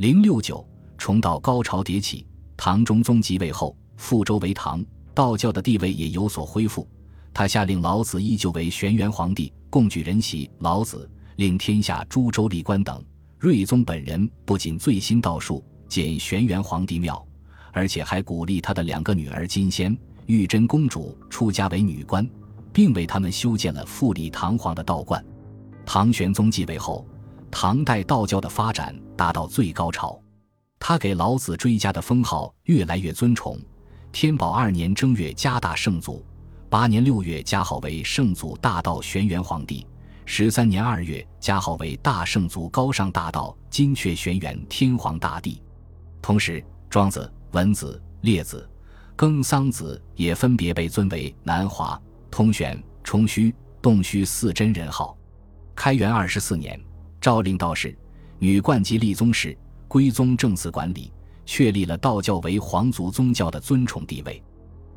零六九重道高潮迭起，唐中宗即位后，复周为唐，道教的地位也有所恢复。他下令老子依旧为玄元皇帝，共举人席。老子令天下诸州立官等，睿宗本人不仅最新道术建玄元皇帝庙，而且还鼓励他的两个女儿金仙、玉真公主出家为女官，并为他们修建了富丽堂皇的道观。唐玄宗继位后，唐代道教的发展达到最高潮，他给老子追加的封号越来越尊崇。天宝二年正月加大圣祖。八年六月加号为圣祖大道玄元皇帝，十三年二月加号为大圣祖高尚大道金阙玄元天皇大帝。同时，庄子、文子、列子、庚桑子也分别被尊为南华、通玄、冲虚、洞虚四真人号。开元二十四年，诏令道士、女冠及立宗室，归宗正寺管理，确立了道教为皇族宗教的尊崇地位。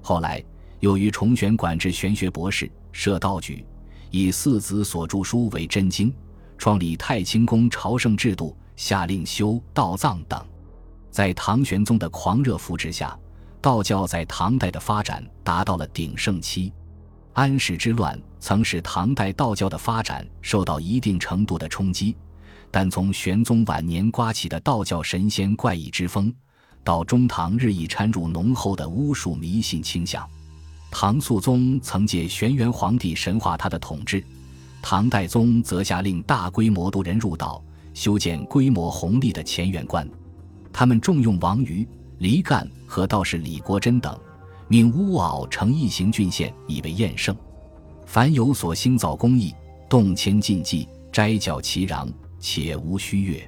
后来。由于重选管制玄学博士，设道局，以四子所著书为真经，创立太清宫朝圣制度，下令修道藏等。在唐玄宗的狂热扶持下，道教在唐代的发展达到了鼎盛期。安史之乱曾使唐代道教的发展受到一定程度的冲击，但从玄宗晚年刮起的道教神仙怪异之风，到中唐日益掺入浓厚的巫术迷信倾向。唐肃宗曾借玄元皇帝神化他的统治，唐代宗则下令大规模渡人入道，修建规模宏丽的乾元观。他们重用王瑜、黎干和道士李国珍等，命乌媪成一行郡县以为验圣。凡有所兴造工艺，动迁禁忌，斋教其壤，且无虚越。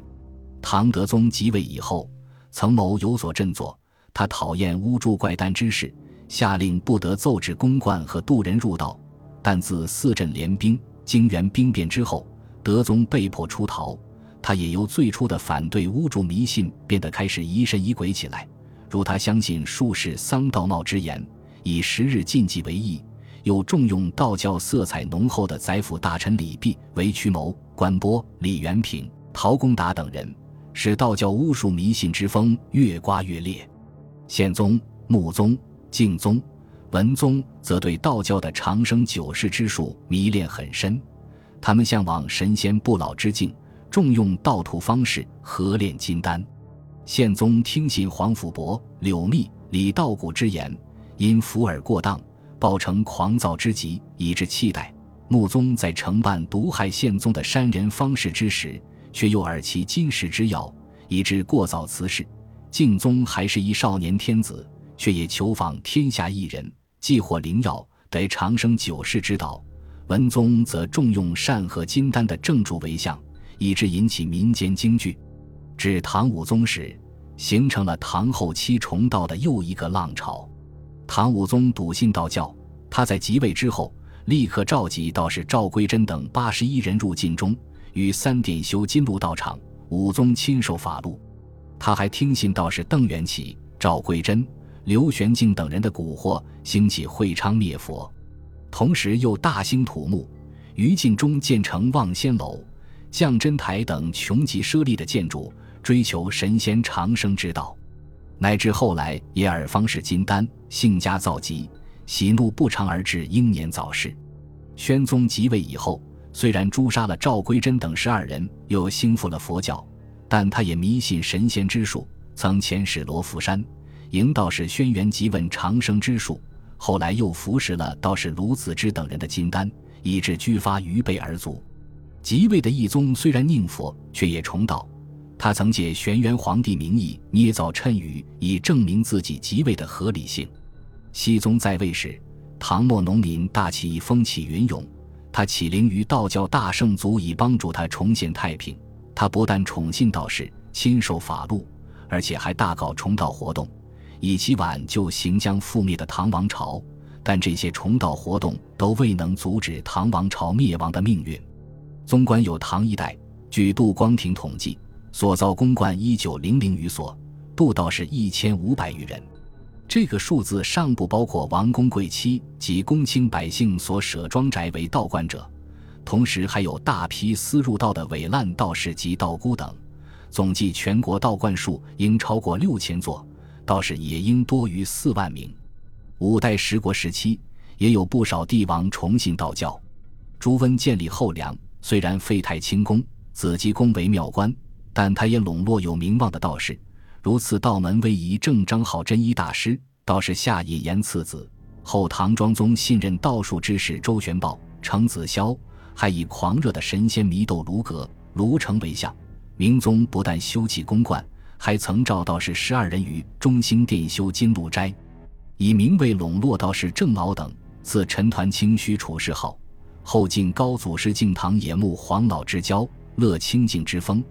唐德宗即位以后，曾谋有所振作。他讨厌巫祝怪诞之事。下令不得奏制公冠和渡人入道，但自四镇联兵、经元兵变之后，德宗被迫出逃。他也由最初的反对巫祝迷信，变得开始疑神疑鬼起来。如他相信术士桑道茂之言，以十日禁忌为义，又重用道教色彩浓厚的宰辅大臣李泌为曲谋，关波、李元平、陶公达等人，使道教巫术迷信之风越刮越烈。宪宗、穆宗。敬宗、文宗则对道教的长生久世之术迷恋很深，他们向往神仙不老之境，重用道土方式合炼金丹。宪宗听信黄甫伯、柳密、李道古之言，因伏耳过当，暴成狂躁之极，以致气怠。穆宗在承办毒害宪宗的山人方士之时，却又耳其金石之药，以致过早辞世。敬宗还是一少年天子。却也求访天下异人，既获灵药，得长生久世之道。文宗则重用善和金丹的正主为相，以致引起民间惊惧。至唐武宗时，形成了唐后期重道的又一个浪潮。唐武宗笃信道教，他在即位之后，立刻召集道士赵归真等八十一人入晋中，于三殿修金鹿道场。武宗亲授法录。他还听信道士邓元起、赵归真。刘玄敬等人的蛊惑，兴起会昌灭佛，同时又大兴土木，于晋中建成望仙楼、降真台等穷极奢丽的建筑，追求神仙长生之道，乃至后来也耳方士金丹，性家躁疾，喜怒不常而致英年早逝。宣宗即位以后，虽然诛杀了赵归真等十二人，又兴复了佛教，但他也迷信神仙之术，曾遣使罗浮山。迎道士轩辕即问长生之术，后来又服食了道士卢子之等人的金丹，以致居发于背而卒。即位的义宗虽然宁佛，却也崇道。他曾借玄元皇帝名义捏造谶语，以证明自己即位的合理性。熹宗在位时，唐末农民大起义风起云涌，他起灵于道教大圣祖，以帮助他重现太平。他不但宠信道士，亲授法录，而且还大搞重道活动。以期挽救行将覆灭的唐王朝，但这些重道活动都未能阻止唐王朝灭亡的命运。纵观有唐一代，据杜光庭统计，所造宫观一九零零余所，布道士一千五百余人。这个数字尚不包括王公贵戚及公卿百姓所舍庄宅为道观者，同时还有大批私入道的伪烂道士及道姑等。总计全国道观数应超过六千座，道士也应多于四万名。五代十国时期，也有不少帝王崇信道教。朱温建立后梁，虽然废太清宫，子集宫为庙观，但他也笼络有名望的道士，如此道门位移正张好真一大师，道士夏引言次子。后唐庄宗信任道术之士周玄豹、程子霄，还以狂热的神仙迷斗卢阁、卢成为相。明宗不但修葺宫观，还曾召道士十二人于中兴殿修金鹿斋，以名为笼络道士郑敖等，赐陈团清虚处士号。后晋高祖师敬唐野木黄老之交，乐清净之风。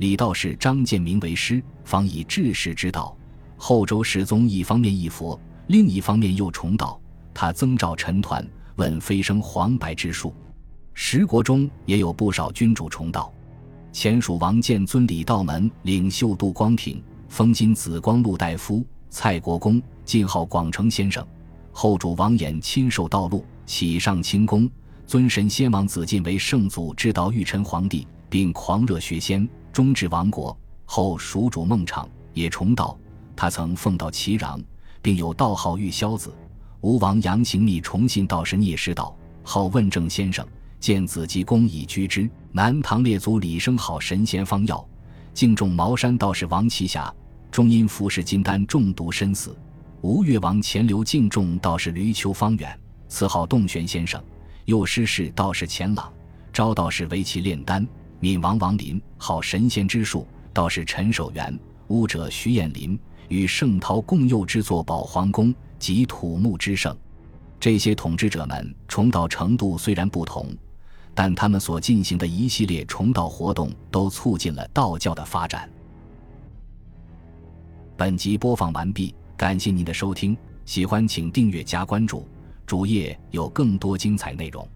李道士张建明为师，方以治世之道。后周世宗一方面一佛。另一方面又重道他曾召陈抟问飞升黄白之术，十国中也有不少君主重道。前蜀王建尊李道门领袖杜光庭，封金紫光禄大夫，蔡国公晋号广成先生。后主王衍亲授道路，启上清宫，尊神仙王子晋为圣祖之道玉臣皇帝，并狂热学仙，终至亡国。后蜀主孟昶也重道，他曾奉道齐壤。并有道号玉霄子，吴王杨行密崇信道士聂师道，号问政先生，见子继公以居之。南唐列祖李生好神仙方药，敬重茅山道士王奇霞，终因服食金丹中毒身死。吴越王钱镠敬重道士闾丘方远，赐号洞玄先生。又师事道士钱朗，招道士为其炼丹。闽王王林好神仙之术，道士陈守元，巫者徐彦林。与圣陶共佑之作保皇宫及土木之盛，这些统治者们重蹈程度虽然不同，但他们所进行的一系列重蹈活动都促进了道教的发展。本集播放完毕，感谢您的收听，喜欢请订阅加关注，主页有更多精彩内容。